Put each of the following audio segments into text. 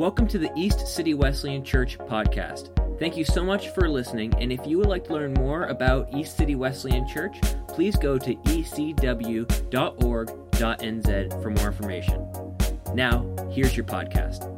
Welcome to the East City Wesleyan Church podcast. Thank you so much for listening, and if you would like to learn more about East City Wesleyan Church, please go to ecw.org.nz for more information. Now, here's your podcast.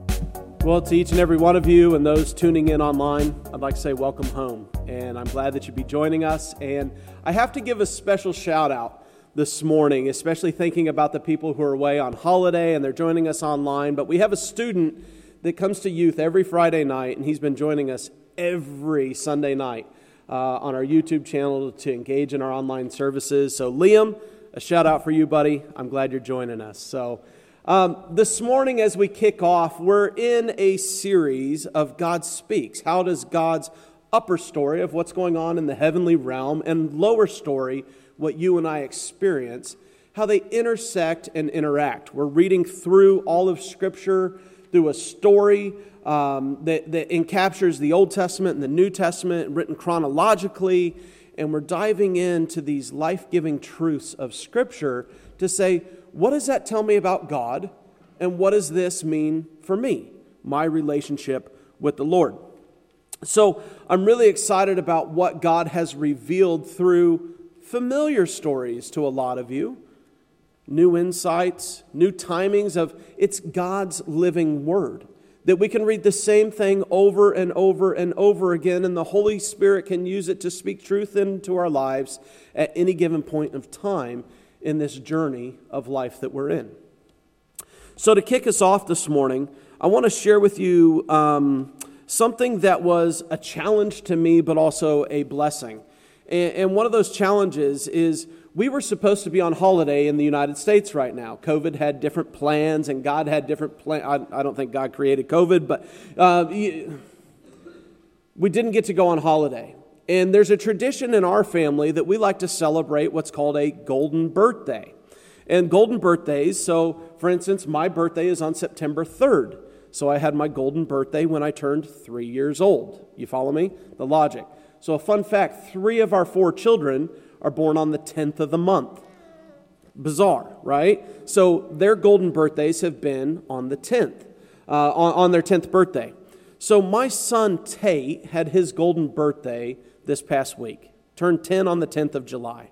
Well, to each and every one of you and those tuning in online, I'd like to say welcome home. And I'm glad that you'd be joining us. And I have to give a special shout out this morning, especially thinking about the people who are away on holiday and they're joining us online. But we have a student that comes to youth every Friday night, and he's been joining us every Sunday night uh, on our YouTube channel to engage in our online services. So, Liam, a shout out for you, buddy. I'm glad you're joining us. So, um, this morning, as we kick off, we're in a series of God Speaks. How does God's upper story of what's going on in the heavenly realm and lower story, what you and I experience, how they intersect and interact? We're reading through all of Scripture through a story um, that, that encaptures the Old Testament and the New Testament, written chronologically. And we're diving into these life giving truths of Scripture to say, what does that tell me about God? And what does this mean for me, my relationship with the Lord? So I'm really excited about what God has revealed through familiar stories to a lot of you new insights, new timings of it's God's living word. That we can read the same thing over and over and over again, and the Holy Spirit can use it to speak truth into our lives at any given point of time in this journey of life that we're in. So, to kick us off this morning, I want to share with you um, something that was a challenge to me, but also a blessing. And, and one of those challenges is we were supposed to be on holiday in the United States right now. COVID had different plans, and God had different plans. I, I, don't think God created COVID, but uh, we didn't get to go on holiday. And there's a tradition in our family that we like to celebrate what's called a golden birthday. And golden birthdays, so for instance, my birthday is on September 3rd. So I had my golden birthday when I turned three years old. You follow me? The logic. So, a fun fact three of our four children are born on the 10th of the month. Bizarre, right? So their golden birthdays have been on the 10th, uh, on, on their 10th birthday. So my son Tate had his golden birthday this past week, turned 10 on the 10th of July.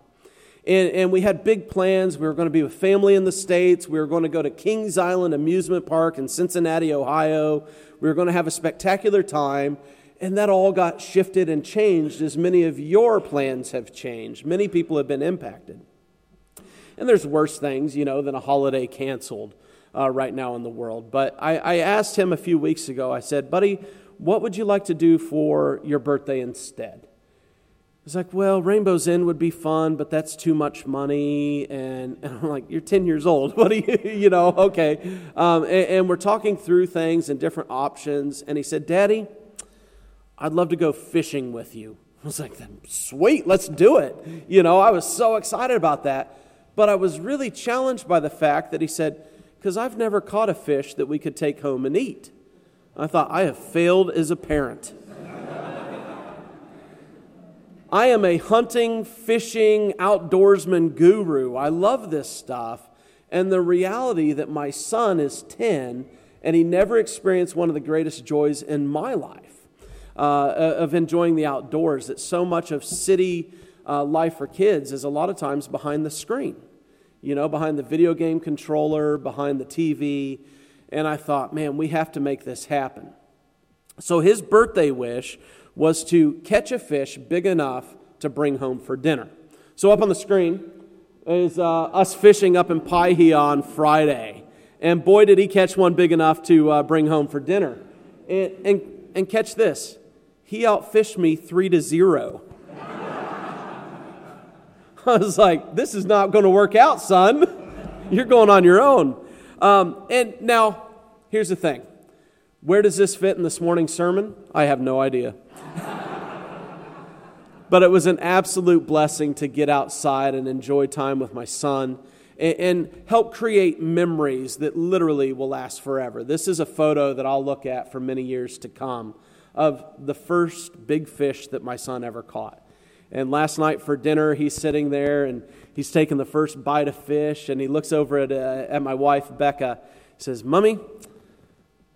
And, and we had big plans. We were going to be with family in the States. We were going to go to Kings Island Amusement Park in Cincinnati, Ohio. We were going to have a spectacular time. And that all got shifted and changed as many of your plans have changed. Many people have been impacted. And there's worse things, you know, than a holiday canceled uh, right now in the world. But I, I asked him a few weeks ago, I said, buddy, what would you like to do for your birthday instead? He's like, well, Rainbow's End would be fun, but that's too much money. And, and I'm like, you're 10 years old. What do you, you know, okay. Um, and, and we're talking through things and different options. And he said, Daddy, I'd love to go fishing with you. I was like, sweet, let's do it. You know, I was so excited about that. But I was really challenged by the fact that he said, because I've never caught a fish that we could take home and eat. I thought, I have failed as a parent. I am a hunting, fishing, outdoorsman guru. I love this stuff. And the reality that my son is 10 and he never experienced one of the greatest joys in my life uh, of enjoying the outdoors, that so much of city uh, life for kids is a lot of times behind the screen, you know, behind the video game controller, behind the TV. And I thought, man, we have to make this happen. So his birthday wish was to catch a fish big enough to bring home for dinner. So up on the screen is uh, us fishing up in Paihia on Friday. And boy, did he catch one big enough to uh, bring home for dinner. And, and, and catch this he outfished me three to zero. I was like, this is not going to work out, son. You're going on your own. Um, and now, here's the thing where does this fit in this morning's sermon? I have no idea. but it was an absolute blessing to get outside and enjoy time with my son and, and help create memories that literally will last forever. This is a photo that I'll look at for many years to come of the first big fish that my son ever caught. And last night for dinner, he's sitting there and he's taking the first bite of fish, and he looks over at, uh, at my wife, Becca, says, Mummy,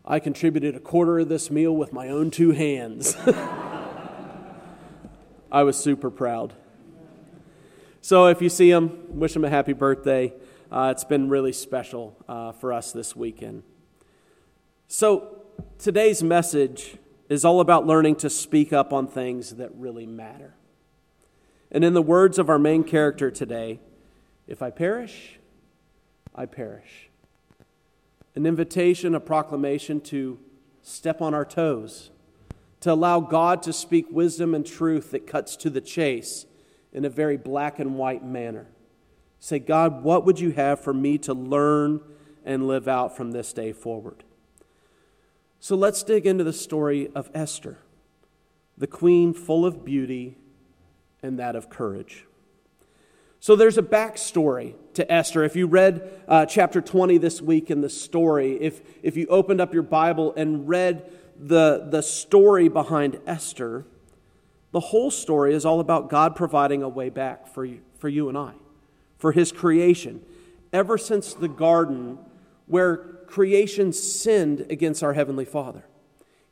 I contributed a quarter of this meal with my own two hands. I was super proud. So if you see him, wish him a happy birthday. Uh, it's been really special uh, for us this weekend. So today's message is all about learning to speak up on things that really matter. And in the words of our main character today, if I perish, I perish. An invitation, a proclamation to step on our toes, to allow God to speak wisdom and truth that cuts to the chase in a very black and white manner. Say, God, what would you have for me to learn and live out from this day forward? So let's dig into the story of Esther, the queen full of beauty and that of courage. So there's a backstory to Esther. If you read uh, chapter 20 this week in the story, if, if you opened up your Bible and read the, the story behind Esther, the whole story is all about God providing a way back for you, for you and I, for His creation. Ever since the garden, where creation sinned against our Heavenly Father,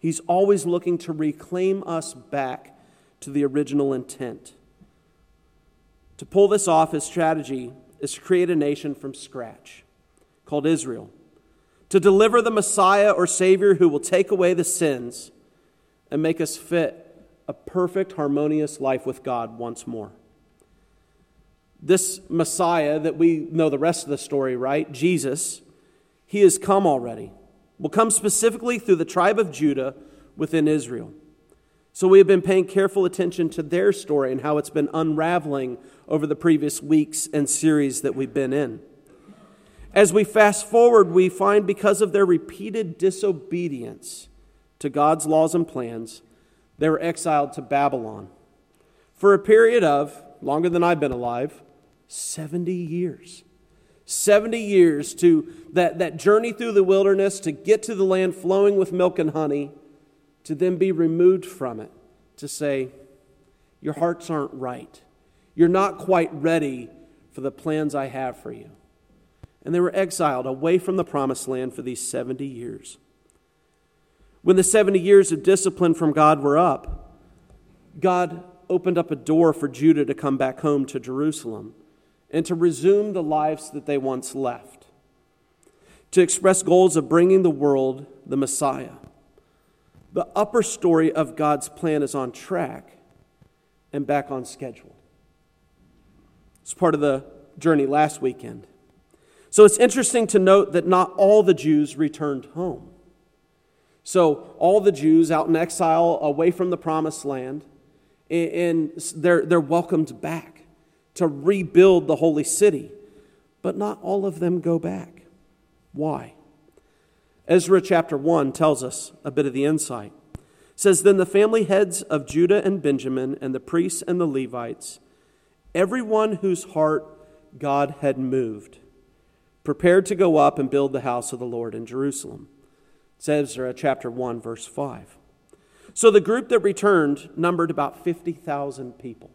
He's always looking to reclaim us back to the original intent. To pull this off, his strategy is to create a nation from scratch called Israel, to deliver the Messiah or Savior who will take away the sins and make us fit a perfect, harmonious life with God once more. This Messiah that we know the rest of the story, right? Jesus, he has come already, will come specifically through the tribe of Judah within Israel. So we have been paying careful attention to their story and how it's been unraveling over the previous weeks and series that we've been in. As we fast forward, we find because of their repeated disobedience to God's laws and plans, they were exiled to Babylon for a period of, longer than I've been alive, 70 years. 70 years to that, that journey through the wilderness to get to the land flowing with milk and honey to then be removed from it, to say, Your hearts aren't right. You're not quite ready for the plans I have for you. And they were exiled away from the promised land for these 70 years. When the 70 years of discipline from God were up, God opened up a door for Judah to come back home to Jerusalem and to resume the lives that they once left, to express goals of bringing the world the Messiah the upper story of God's plan is on track and back on schedule. It's part of the journey last weekend. So it's interesting to note that not all the Jews returned home. So, all the Jews out in exile away from the promised land, and they're, they're welcomed back to rebuild the holy city. But not all of them go back. Why? Ezra chapter 1 tells us a bit of the insight. It says, Then the family heads of Judah and Benjamin, and the priests and the Levites, everyone whose heart God had moved, prepared to go up and build the house of the Lord in Jerusalem. It's Ezra chapter 1, verse 5. So the group that returned numbered about 50,000 people.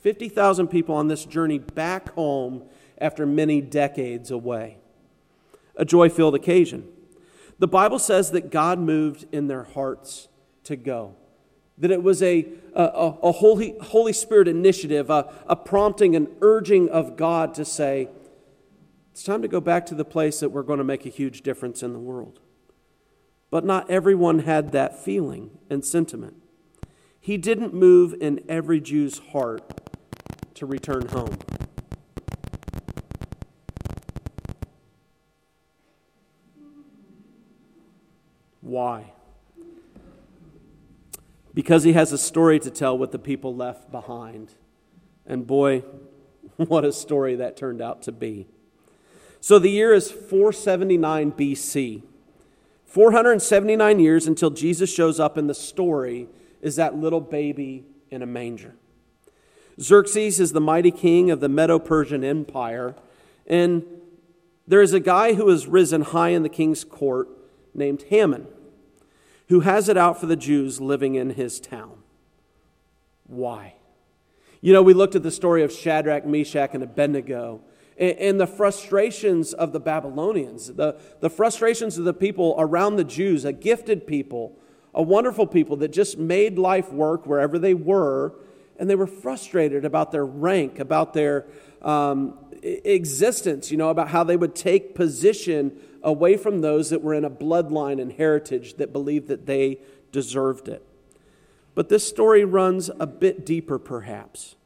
50,000 people on this journey back home after many decades away. A joy filled occasion. The Bible says that God moved in their hearts to go. That it was a, a, a Holy, Holy Spirit initiative, a, a prompting, an urging of God to say, it's time to go back to the place that we're going to make a huge difference in the world. But not everyone had that feeling and sentiment. He didn't move in every Jew's heart to return home. Why? Because he has a story to tell with the people left behind. And boy, what a story that turned out to be. So the year is 479 BC. 479 years until Jesus shows up in the story is that little baby in a manger. Xerxes is the mighty king of the Medo Persian Empire, and there is a guy who has risen high in the king's court named Haman who has it out for the Jews living in his town. Why? You know, we looked at the story of Shadrach, Meshach, and Abednego, and, the frustrations of the Babylonians, the, the frustrations of the people around the Jews, a gifted people, a wonderful people that just made life work wherever they were, and they were frustrated about their rank, about their um, existence, you know, about how they would take position away from those that were in a bloodline and heritage that believed that they deserved it. But this story runs a bit deeper, perhaps.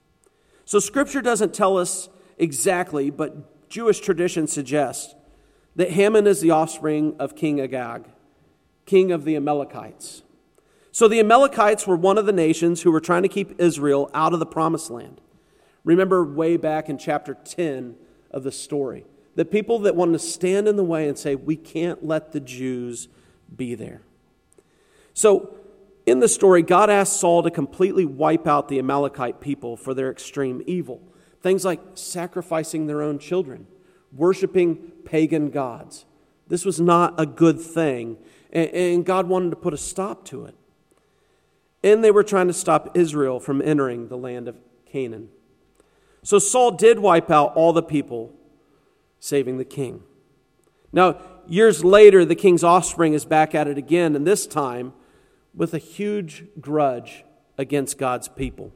So, Scripture doesn't tell us exactly, but Jewish tradition suggests that Haman is the offspring of King Agag, king of the Amalekites. So the Amalekites were one of the nations who were trying to keep Israel out of the promised land. Remember way back in chapter 10 of the story, the people that wanted to stand in the way and say, We can't let the Jews be there. So in the story, God asked Saul to completely wipe out the Amalekite people for their extreme evil. Things like sacrificing their own children, worshiping pagan gods. This was not a good thing, and God wanted to put a stop to it. And they were trying to stop Israel from entering the land of Canaan. So Saul did wipe out all the people, saving the king. Now, years later, the king's offspring is back at it again, and this time with a huge grudge against God's people.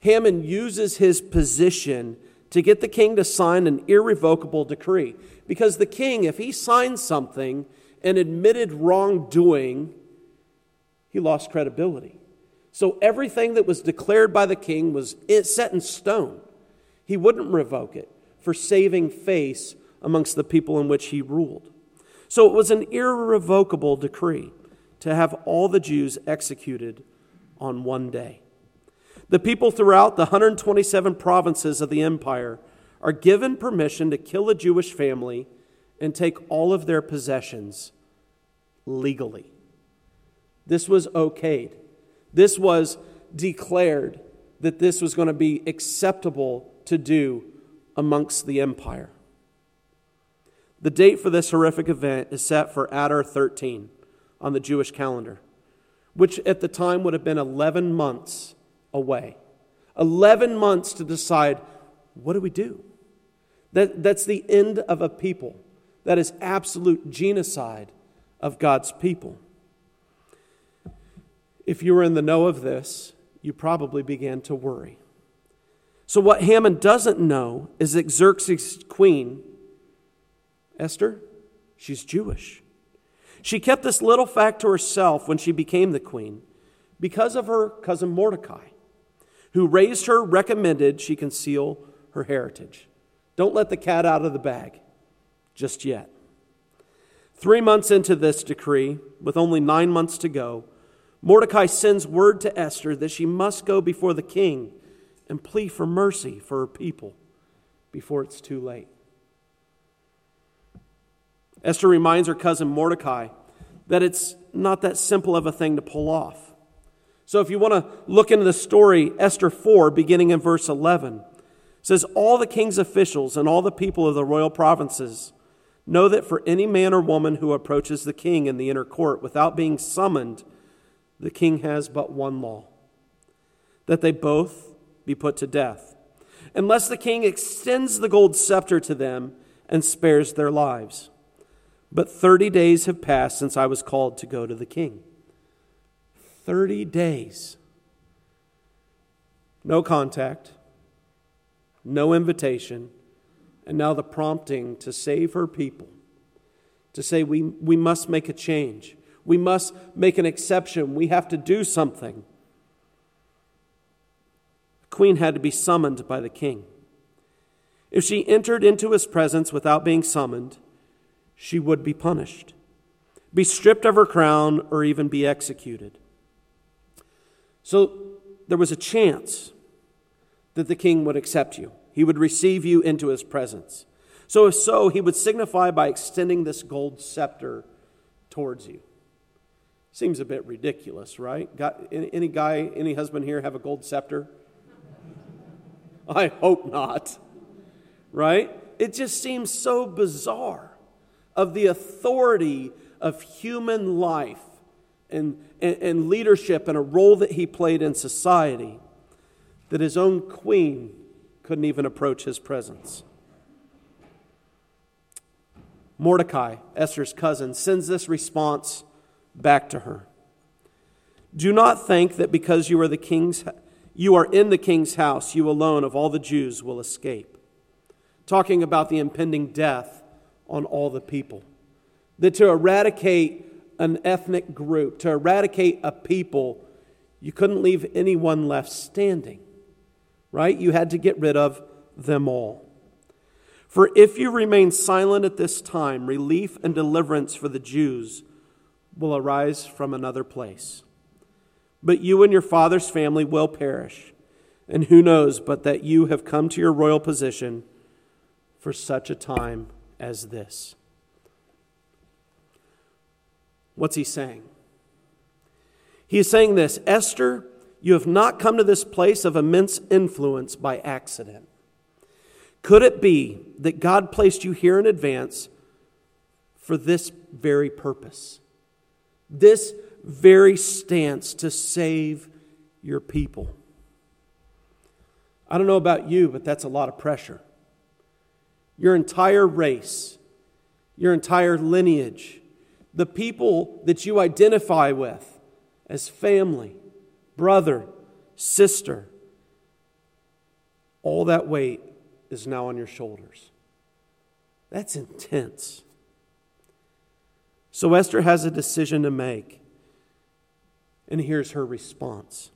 Haman uses his position to get the king to sign an irrevocable decree. Because the king, if he signed something and admitted wrongdoing, he lost credibility. So everything that was declared by the king was set in stone. He wouldn't revoke it for saving face amongst the people in which he ruled. So it was an irrevocable decree to have all the Jews executed on one day. The people throughout the 127 provinces of the empire are given permission to kill a Jewish family and take all of their possessions legally. This was okayed. This was declared that this was going to be acceptable to do amongst the empire. The date for this horrific event is set for Adar 13 on the Jewish calendar, which at the time would have been 11 months away. 11 months to decide what do we do? That, that's the end of a people. That is absolute genocide of God's people. If you were in the know of this, you probably began to worry. So, what Haman doesn't know is that Xerxes' queen, Esther, she's Jewish. She kept this little fact to herself when she became the queen because of her cousin Mordecai who raised her, recommended she conceal her heritage. Don't let the cat out of the bag just yet. Three months into this decree, with only nine months to go, Mordecai sends word to Esther that she must go before the king and plead for mercy for her people before it's too late. Esther reminds her cousin Mordecai that it's not that simple of a thing to pull off. So if you want to look into the story, Esther 4, beginning in verse 11, says, All the king's officials and all the people of the royal provinces know that for any man or woman who approaches the king in the inner court without being summoned, the king has but one law that they both be put to death, unless the king extends the gold scepter to them and spares their lives. But 30 days have passed since I was called to go to the king. 30 days. No contact, no invitation, and now the prompting to save her people, to say we, we must make a change. We must make an exception. We have to do something. The queen had to be summoned by the king. If she entered into his presence without being summoned, she would be punished, be stripped of her crown, or even be executed. So there was a chance that the king would accept you, he would receive you into his presence. So, if so, he would signify by extending this gold scepter towards you. Seems a bit ridiculous, right? Got, any guy, any husband here have a gold scepter? I hope not, right? It just seems so bizarre of the authority of human life and, and, and leadership and a role that he played in society that his own queen couldn't even approach his presence. Mordecai, Esther's cousin, sends this response back to her. Do not think that because you are the king's you are in the king's house, you alone of all the Jews will escape. Talking about the impending death on all the people. That to eradicate an ethnic group, to eradicate a people, you couldn't leave anyone left standing, right? You had to get rid of them all. For if you remain silent at this time, relief and deliverance for the Jews will arise from another place but you and your father's family will perish. And who knows but that you have come to your royal position for such a time as this? What's he saying? He is saying this Esther, you have not come to this place of immense influence by accident. Could it be that God placed you here in advance for this very purpose? This very stance to save your people. I don't know about you, but that's a lot of pressure. Your entire race, your entire lineage, the people that you identify with as family, brother, sister, all that weight is now on your shoulders. That's intense. So Esther has a decision to make. And here's her response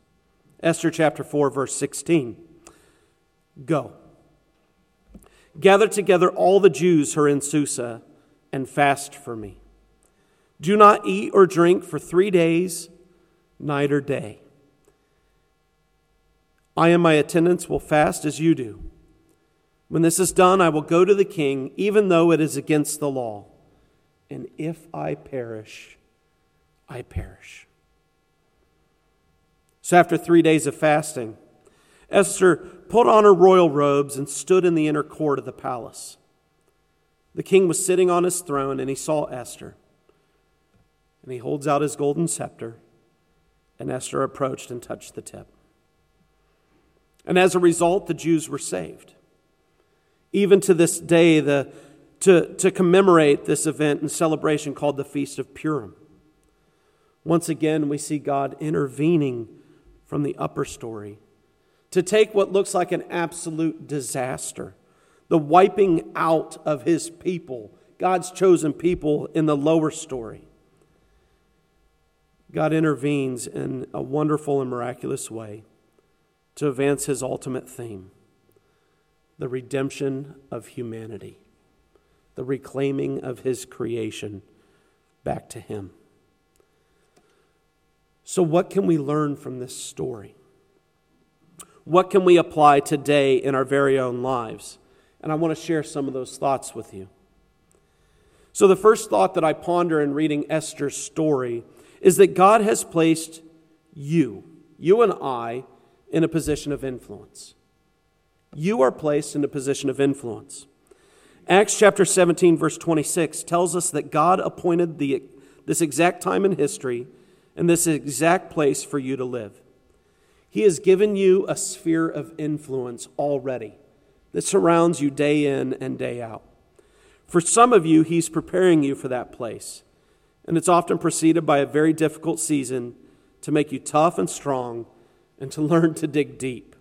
Esther chapter 4, verse 16. Go. Gather together all the Jews who are in Susa and fast for me. Do not eat or drink for three days, night or day. I and my attendants will fast as you do. When this is done, I will go to the king, even though it is against the law. And if I perish, I perish. So, after three days of fasting, Esther put on her royal robes and stood in the inner court of the palace. The king was sitting on his throne, and he saw Esther. And he holds out his golden scepter, and Esther approached and touched the tip. And as a result, the Jews were saved. Even to this day, the, to, to commemorate this event and celebration called the Feast of Purim. Once again, we see God intervening from the upper story, to take what looks like an absolute disaster, the wiping out of his people, God's chosen people in the lower story. God intervenes in a wonderful and miraculous way to advance his ultimate theme the redemption of humanity, the reclaiming of his creation back to him. So, what can we learn from this story? What can we apply today in our very own lives? And I want to share some of those thoughts with you. So, the first thought that I ponder in reading Esther's story is that God has placed you, you and I, in a position of influence. You are placed in a position of influence. Acts chapter 17, verse 26 tells us that God appointed the, this exact time in history and this exact place for you to live. He has given you a sphere of influence already that surrounds you day in and day out. For some of you, He's preparing you for that place. And it's often preceded by a very difficult season to make you tough and strong and to learn to dig deep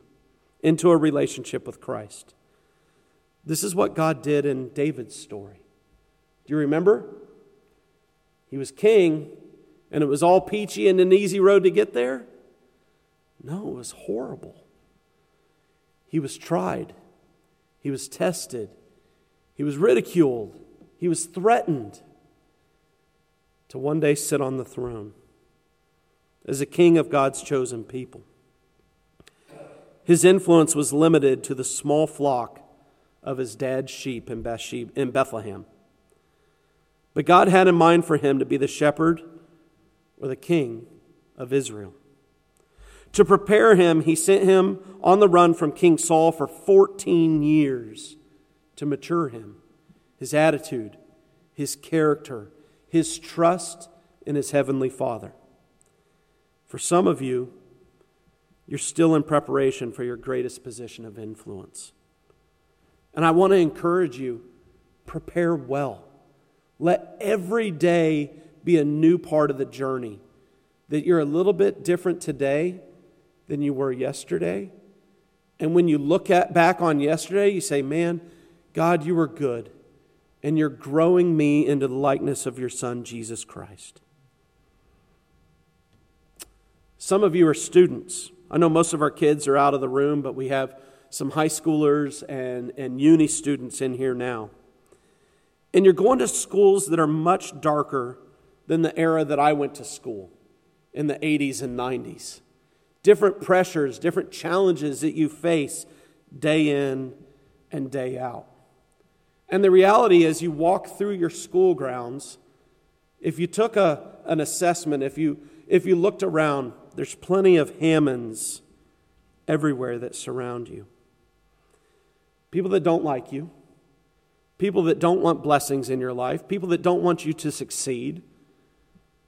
into a relationship with Christ. This is what God did in David's story. Do you remember? He was king, and it was all peachy and an easy road to get there? No, it was horrible. He was tried, he was tested, he was ridiculed, he was threatened to one day sit on the throne as a king of God's chosen people. His influence was limited to the small flock of his dad's sheep in Bethlehem. But God had in mind for him to be the shepherd or the king of Israel. To prepare him, he sent him on the run from King Saul for 14 years to mature him, his attitude, his character, his trust in his heavenly Father. For some of you, you're still in preparation for your greatest position of influence. And I want to encourage you prepare well. Let every day be a new part of the journey. That you're a little bit different today than you were yesterday. And when you look at, back on yesterday, you say, Man, God, you were good. And you're growing me into the likeness of your Son, Jesus Christ. Some of you are students. I know most of our kids are out of the room, but we have some high schoolers and, and uni students in here now. And you're going to schools that are much darker than the era that I went to school in the 80s and 90s. Different pressures, different challenges that you face day in and day out. And the reality is, you walk through your school grounds. If you took a, an assessment, if you, if you looked around, there's plenty of Hamans everywhere that surround you. People that don't like you, people that don't want blessings in your life, people that don't want you to succeed,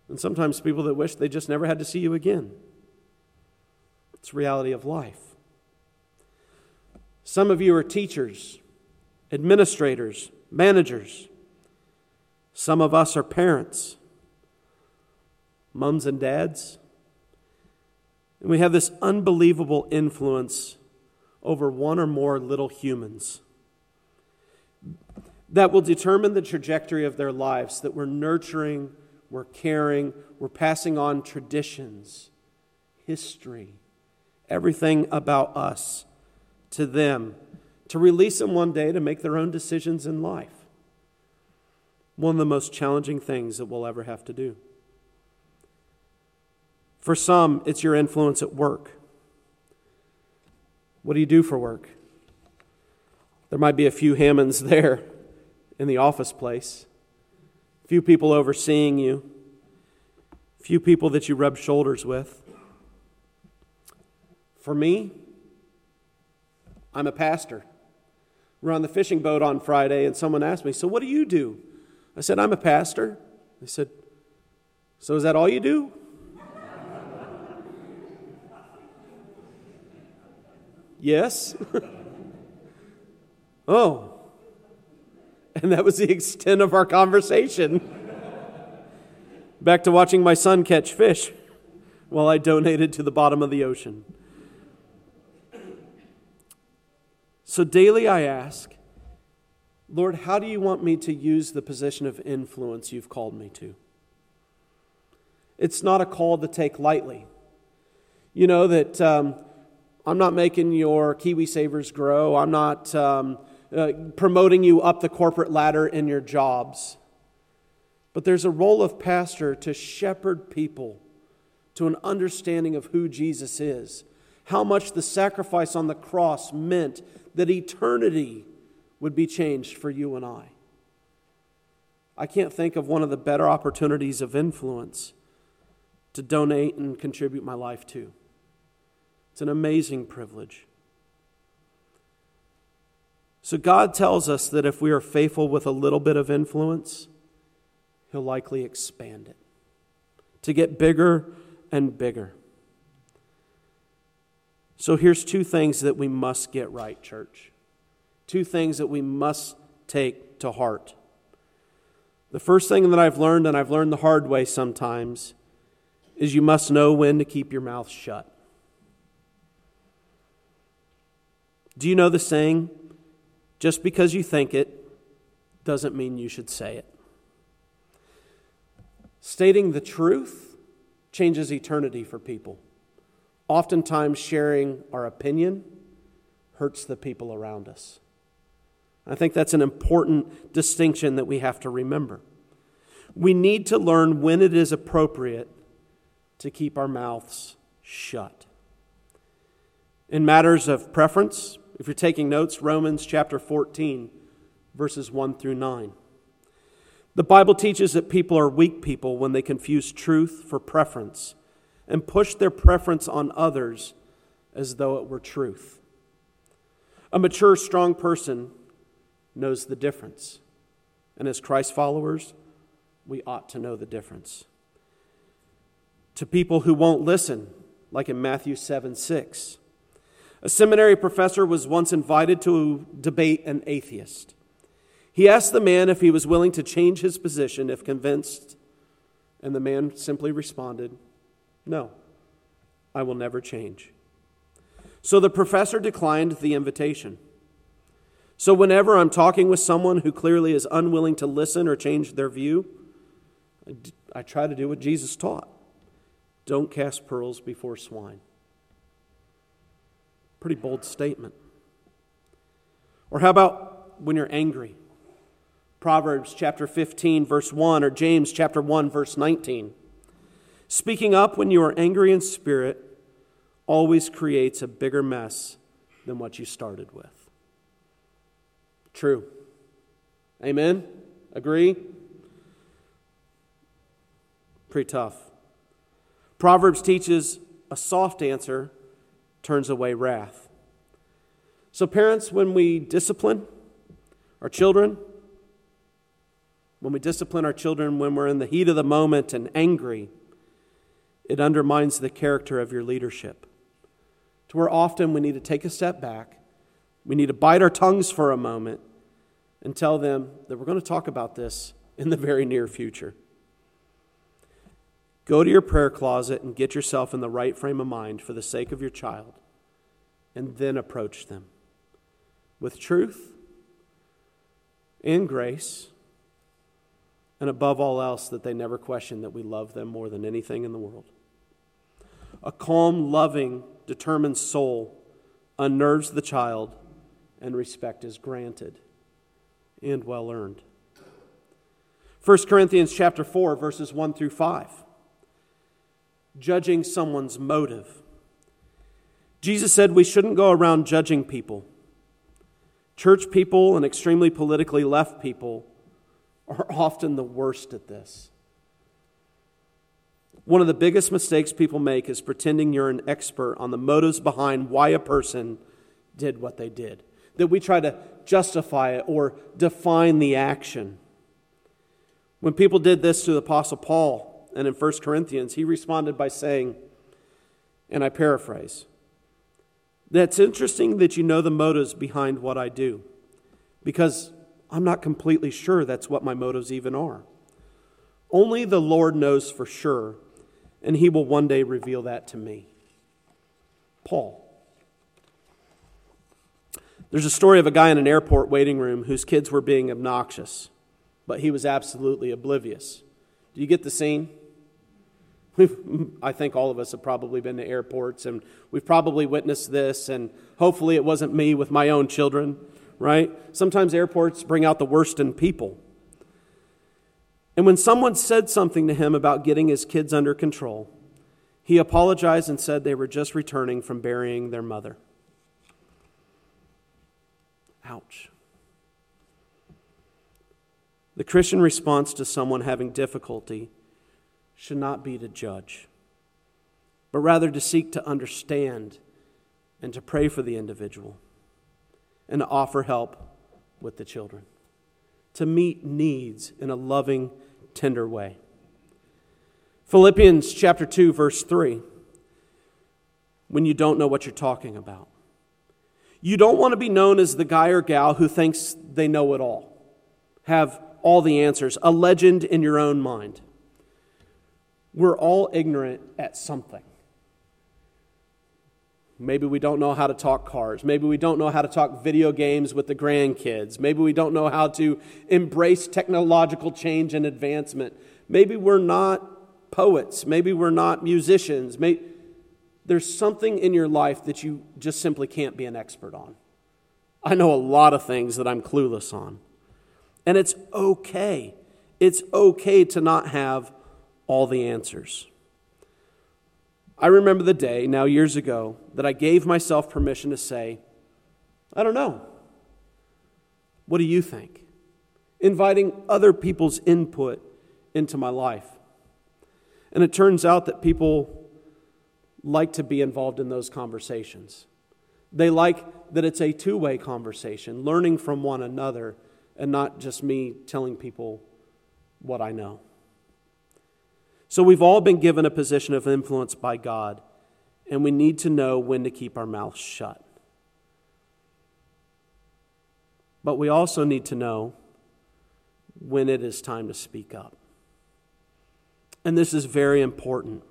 and sometimes people that wish they just never had to see you again. It's reality of life. Some of you are teachers, administrators, managers. Some of us are parents, mums and dads. And we have this unbelievable influence over one or more little humans that will determine the trajectory of their lives, that we're nurturing, we're caring, we're passing on traditions, history, everything about us to them, to release them one day to make their own decisions in life. One of the most challenging things that we'll ever have to do. For some, it's your influence at work. What do you do for work? There might be a few Hamans there in the office place, few people overseeing you, few people that you rub shoulders with. For me, I'm a pastor. We're on the fishing boat on Friday, and someone asked me, So, what do you do? I said, I'm a pastor. They said, So, is that all you do? Yes. oh. And that was the extent of our conversation. Back to watching my son catch fish while I donated to the bottom of the ocean. So daily I ask, Lord, how do you want me to use the position of influence you've called me to? It's not a call to take lightly. You know that um, I'm not making your KiwiSavers grow. I'm not um, uh, promoting you up the corporate ladder in your jobs. But there's a role of pastor to shepherd people to an understanding of who Jesus is, how much the sacrifice on the cross meant that eternity would be changed for you and I. I can't think of one of the better opportunities of influence to donate and contribute my life to. It's an amazing privilege. So, God tells us that if we are faithful with a little bit of influence, He'll likely expand it to get bigger and bigger. So, here's two things that we must get right, church. Two things that we must take to heart. The first thing that I've learned, and I've learned the hard way sometimes, is you must know when to keep your mouth shut. Do you know the saying, just because you think it doesn't mean you should say it? Stating the truth changes eternity for people. Oftentimes, sharing our opinion hurts the people around us. I think that's an important distinction that we have to remember. We need to learn when it is appropriate to keep our mouths shut. In matters of preference, if you're taking notes, Romans chapter 14, verses 1 through 9. The Bible teaches that people are weak people when they confuse truth for preference and push their preference on others as though it were truth. A mature, strong person knows the difference. And as Christ followers, we ought to know the difference. To people who won't listen, like in Matthew 7 6, a seminary professor was once invited to debate an atheist. He asked the man if he was willing to change his position if convinced, and the man simply responded, No, I will never change. So the professor declined the invitation. So, whenever I'm talking with someone who clearly is unwilling to listen or change their view, I try to do what Jesus taught don't cast pearls before swine. Pretty bold statement. Or how about when you're angry? Proverbs chapter 15, verse 1, or James chapter 1, verse 19. Speaking up when you are angry in spirit always creates a bigger mess than what you started with. True. Amen? Agree? Pretty tough. Proverbs teaches a soft answer turns away wrath. So, parents, when we discipline our children, when we discipline our children when we're in the heat of the moment and angry, it undermines the character of your leadership. To where often we need to take a step back, we need to bite our tongues for a moment and tell them that we're going to talk about this in the very near future. Go to your prayer closet and get yourself in the right frame of mind for the sake of your child, and then approach them with truth and grace, and above all else, that they never question that we love them more than anything in the world. A calm, loving, determined soul unnerves the child, and respect is granted and well earned. 1 Corinthians chapter 4 verses 1 through 5. Judging someone's motive. Jesus said we shouldn't go around judging people. Church people and extremely politically left people are often the worst at this. One of the biggest mistakes people make is pretending you're an expert on the motives behind why a person did what they did. That we try to justify it or define the action. When people did this to the Apostle Paul and in 1 Corinthians, he responded by saying, and I paraphrase, That's interesting that you know the motives behind what I do, because I'm not completely sure that's what my motives even are. Only the Lord knows for sure and he will one day reveal that to me. Paul. There's a story of a guy in an airport waiting room whose kids were being obnoxious, but he was absolutely oblivious. Do you get the scene? I think all of us have probably been to airports and we've probably witnessed this, and hopefully it wasn't me with my own children, right? Sometimes airports bring out the worst in people. And when someone said something to him about getting his kids under control, he apologized and said they were just returning from burying their mother. Ouch. The Christian response to someone having difficulty should not be to judge, but rather to seek to understand and to pray for the individual and to offer help with the children to meet needs in a loving, tender way. Philippians chapter 2 verse 3 when you don't know what you're talking about. You don't want to be known as the guy or gal who thinks they know it all. Have all the answers, a legend in your own mind. We're all ignorant at something. Maybe we don't know how to talk cars. Maybe we don't know how to talk video games with the grandkids. Maybe we don't know how to embrace technological change and advancement. Maybe we're not poets. Maybe we're not musicians. Maybe, there's something in your life that you just simply can't be an expert on. I know a lot of things that I'm clueless on. And it's okay. It's okay to not have all the answers. I remember the day, now years ago, that I gave myself permission to say, I don't know. What do you think? Inviting other people's input into my life. And it turns out that people like to be involved in those conversations. They like that it's a two way conversation, learning from one another, and not just me telling people what I know. So we've all been given a position of influence by God, and we need to know when to keep our mouths shut. But we also need to know when it is time to speak up. And this is very important.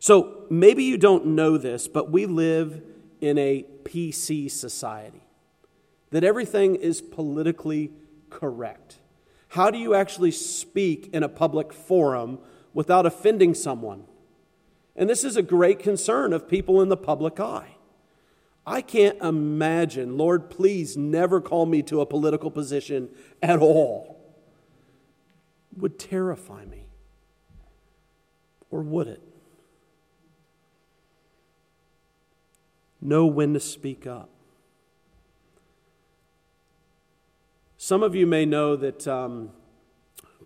So maybe you don't know this, but we live in a PC society, that everything is politically correct. How do you actually speak in a public forum without offending someone? And this is a great concern of people in the public eye. I can't imagine, Lord, please never call me to a political position at all. It would terrify me. Or would it? Know when to speak up. Some of you may know that um,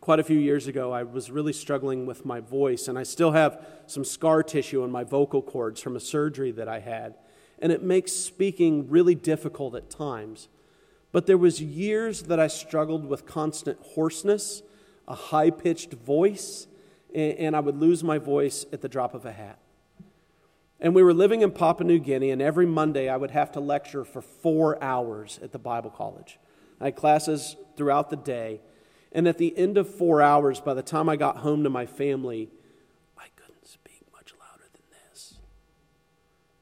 quite a few years ago I was really struggling with my voice, and I still have some scar tissue in my vocal cords from a surgery that I had and it makes speaking really difficult at times. But there was years that I struggled with constant hoarseness, a high-pitched voice, and I would lose my voice at the drop of a hat. And we were living in Papua New Guinea, and every Monday I would have to lecture for four hours at the Bible college. I had classes throughout the day, and at the end of four hours, by the time I got home to my family, I couldn't speak much louder than this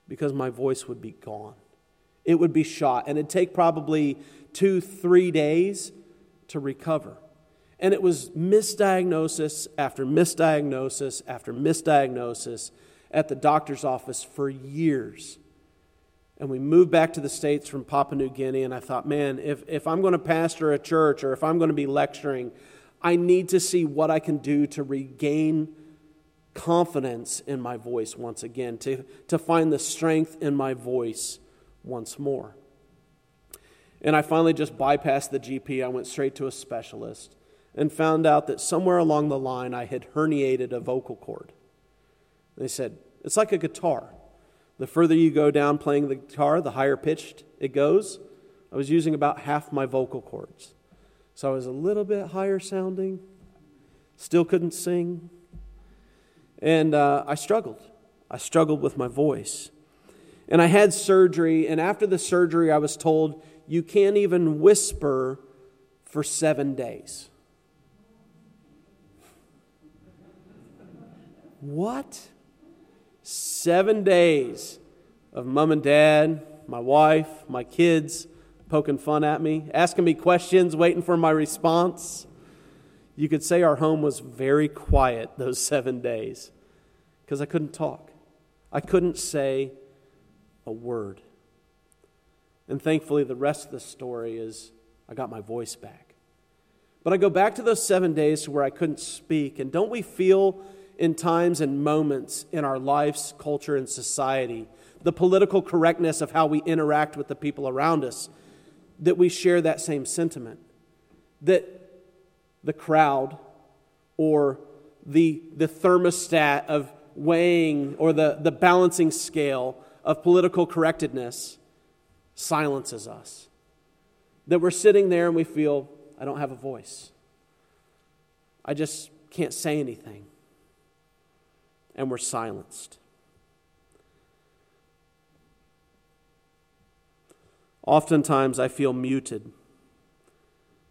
because my voice would be gone. It would be shot, and it'd take probably two, three days to recover. And it was misdiagnosis after misdiagnosis after misdiagnosis at the doctor's office for years. And we moved back to the States from Papua New Guinea, and I thought, man, if, if I'm going to pastor a church or if I'm going to be lecturing, I need to see what I can do to regain confidence in my voice once again, to, to find the strength in my voice once more. And I finally just bypassed the GP. I went straight to a specialist and found out that somewhere along the line I had herniated a vocal cord. They said, it's like a guitar. The further you go down playing the guitar, the higher pitched it goes. I was using about half my vocal cords. So I was a little bit higher sounding, still couldn't sing, and uh, I struggled. I struggled with my voice. And I had surgery, and after the surgery, I was told, you can't even whisper for seven days. What? Seven days of mom and dad, my wife, my kids poking fun at me, asking me questions, waiting for my response. You could say our home was very quiet those seven days because I couldn't talk. I couldn't say a word. And thankfully, the rest of the story is I got my voice back. But I go back to those seven days where I couldn't speak. And don't we feel in times and moments in our lives, culture, and society, the political correctness of how we interact with the people around us, that we share that same sentiment? That the crowd or the, the thermostat of weighing or the, the balancing scale of political correctness silences us. That we're sitting there and we feel, I don't have a voice. I just can't say anything. And we're silenced. Oftentimes I feel muted,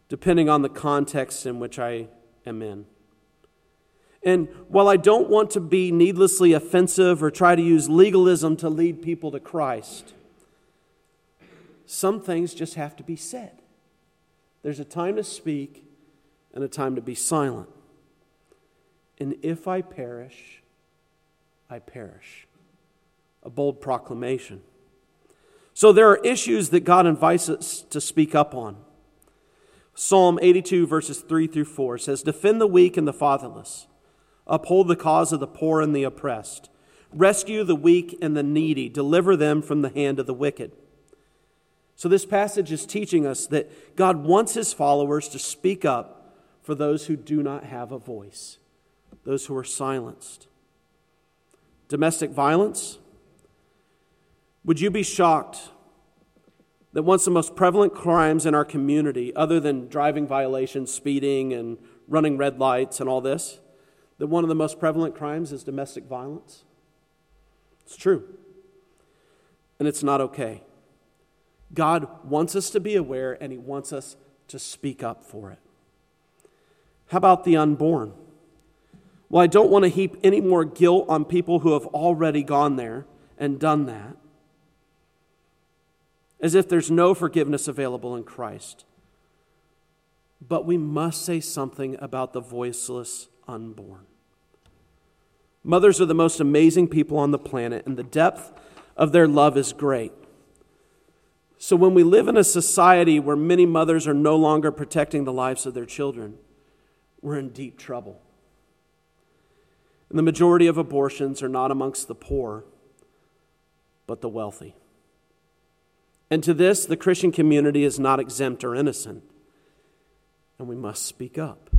depending on the context in which I am in. And while I don't want to be needlessly offensive or try to use legalism to lead people to Christ, some things just have to be said. There's a time to speak and a time to be silent. And if I perish, I perish. A bold proclamation. So there are issues that God invites us to speak up on. Psalm 82, verses 3 through 4 says, Defend the weak and the fatherless Uphold the cause of the poor and the oppressed. Rescue the weak and the needy. Deliver them from the hand of the wicked. So, this passage is teaching us that God wants his followers to speak up for those who do not have a voice, those who are silenced. Domestic violence. Would you be shocked that once the most prevalent crimes in our community, other than driving violations, speeding, and running red lights and all this, that one of the most prevalent crimes is domestic violence? It's true. And it's not okay. God wants us to be aware and He wants us to speak up for it. How about the unborn? Well, I don't want to heap any more guilt on people who have already gone there and done that, as if there's no forgiveness available in Christ. But we must say something about the voiceless unborn. Mothers are the most amazing people on the planet, and the depth of their love is great. So, when we live in a society where many mothers are no longer protecting the lives of their children, we're in deep trouble. And the majority of abortions are not amongst the poor, but the wealthy. And to this, the Christian community is not exempt or innocent. And we must speak up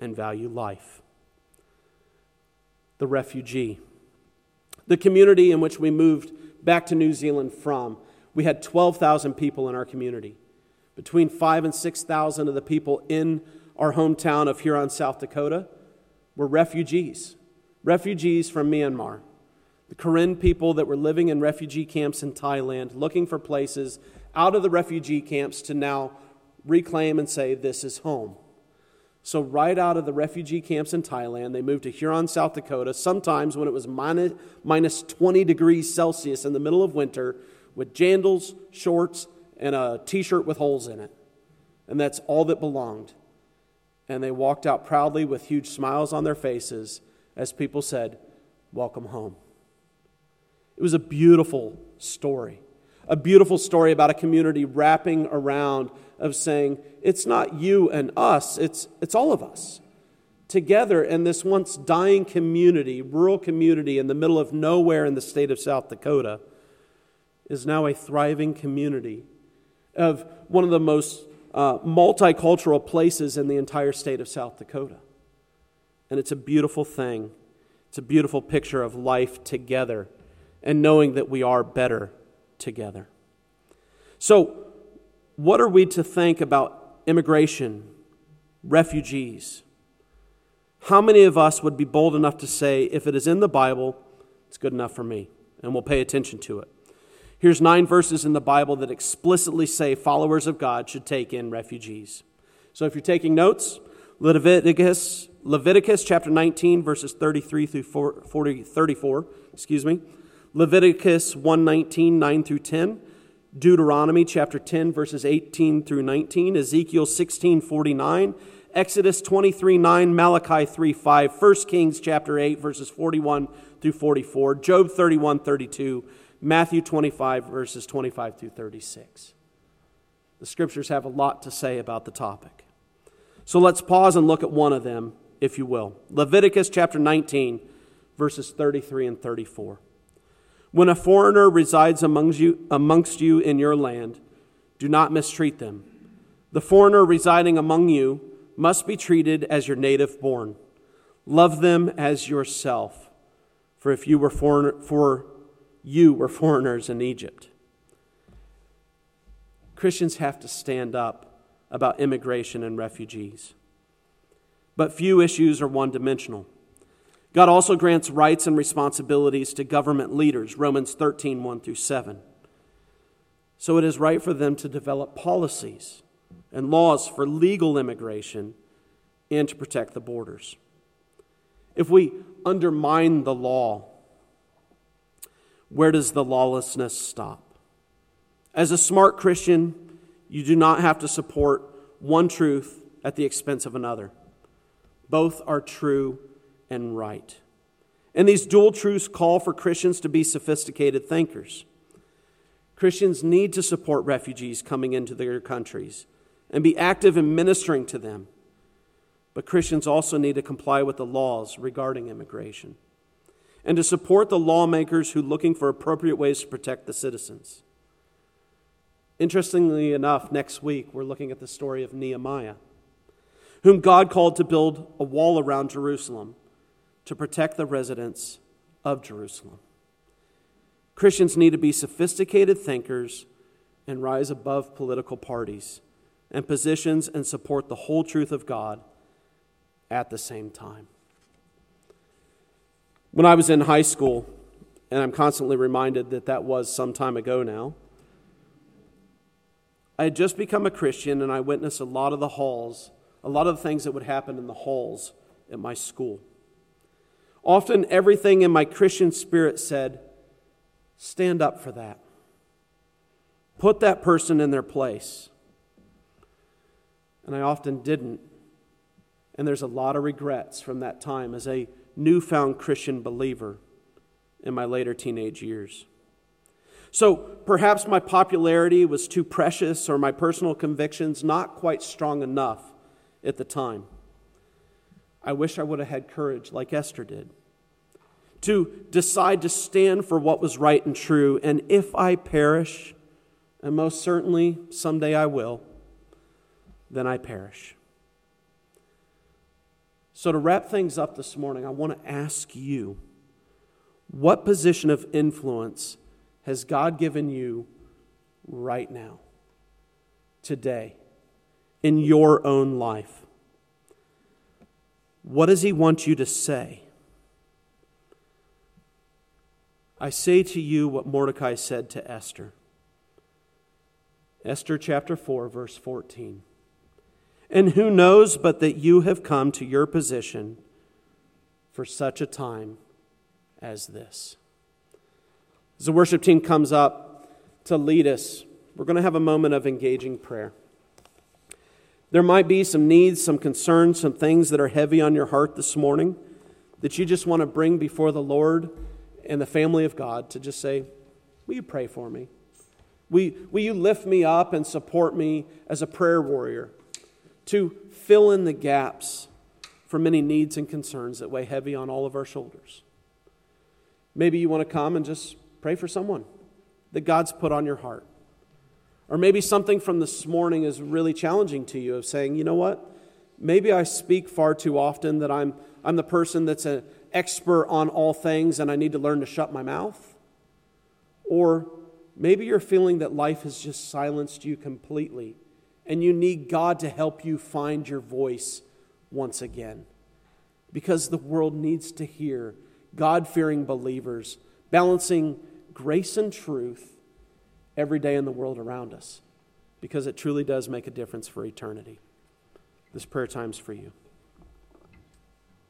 and value life. The refugee. The community in which we moved back to New Zealand from, we had 12,000 people in our community. Between 5 and 6,000 of the people in our hometown of Huron, South Dakota, were refugees, refugees from Myanmar. The Karen people that were living in refugee camps in Thailand, looking for places out of the refugee camps to now reclaim and say, This is home. So, right out of the refugee camps in Thailand, they moved to Huron, South Dakota, sometimes when it was minus, minus 20 degrees Celsius in the middle of winter, with jandals, shorts, and a t shirt with holes in it. And that's all that belonged and they walked out proudly with huge smiles on their faces as people said, Welcome home. It was a beautiful story. A beautiful story about a community wrapping around of saying, it's not you and us, it's, it's all of us. Together in this once dying community, rural community in the middle of nowhere in the state of South Dakota, is now a thriving community of one of the most uh, multicultural places in the entire state of South Dakota. And it's a beautiful thing. It's a beautiful picture of life together and knowing that we are better together. So, what are we to think about immigration, refugees? How many of us would be bold enough to say, if it is in the Bible, it's good enough for me, and we'll pay attention to it? Here's nine verses in the Bible that explicitly say followers of God should take in refugees. So if you're taking notes, Leviticus, Leviticus chapter 19, verses 33 through 40, 34, excuse me. Leviticus 119, 9 through 10. Deuteronomy chapter 10, verses 18 through 19. Ezekiel 16, 49. Exodus 23, 9. Malachi 3, 5. 1 Kings chapter 8, verses 41 through 44. Job 31, 32. Matthew 25, verses 25 through 36. The scriptures have a lot to say about the topic. So let's pause and look at one of them, if you will. Leviticus chapter 19, verses 33 and 34. When a foreigner resides amongst you, amongst you in your land, do not mistreat them. The foreigner residing among you must be treated as your native born. Love them as yourself. For if you were foreigner, for you were foreigners in Egypt. Christians have to stand up about immigration and refugees. But few issues are one dimensional. God also grants rights and responsibilities to government leaders, Romans 13, 1 through 7. So it is right for them to develop policies and laws for legal immigration and to protect the borders. If we undermine the law, where does the lawlessness stop? As a smart Christian, you do not have to support one truth at the expense of another. Both are true and right. And these dual truths call for Christians to be sophisticated thinkers. Christians need to support refugees coming into their countries and be active in ministering to them. But Christians also need to comply with the laws regarding immigration and to support the lawmakers who are looking for appropriate ways to protect the citizens. Interestingly enough, next week we're looking at the story of Nehemiah, whom God called to build a wall around Jerusalem to protect the residents of Jerusalem. Christians need to be sophisticated thinkers and rise above political parties and positions and support the whole truth of God at the same time. When I was in high school, and I'm constantly reminded that that was some time ago now, I had just become a Christian and I witnessed a lot of the halls, a lot of the things that would happen in the halls at my school. Often, everything in my Christian spirit said, stand up for that. Put that person in their place. And I often didn't. And there's a lot of regrets from that time as a newfound Christian believer in my later teenage years. So perhaps my popularity was too precious or my personal convictions not quite strong enough at the time. I wish I would have had courage like Esther did to decide to stand for what was right and true. And if I perish, and most certainly someday I will, then I perish. So, to wrap things up this morning, I want to ask you what position of influence has God given you right now, today, in your own life? What does He want you to say? I say to you what Mordecai said to Esther. Esther chapter 4, verse 14. And who knows but that you have come to your position for such a time as this? As the worship team comes up to lead us, we're going to have a moment of engaging prayer. There might be some needs, some concerns, some things that are heavy on your heart this morning that you just want to bring before the Lord and the family of God to just say, Will you pray for me? Will, will you lift me up and support me as a prayer warrior to fill in the gaps for many needs and concerns that weigh heavy on all of our shoulders? Maybe you want to come and just pray for someone that God's put on your heart. Or maybe something from this morning is really challenging to you of saying, you know what? Maybe I speak far too often that I'm, I'm the person that's an expert on all things and I need to learn to shut my mouth. Or Maybe you're feeling that life has just silenced you completely and you need God to help you find your voice once again. Because the world needs to hear God fearing believers balancing grace and truth every day in the world around us. Because it truly does make a difference for eternity. This prayer time's for you.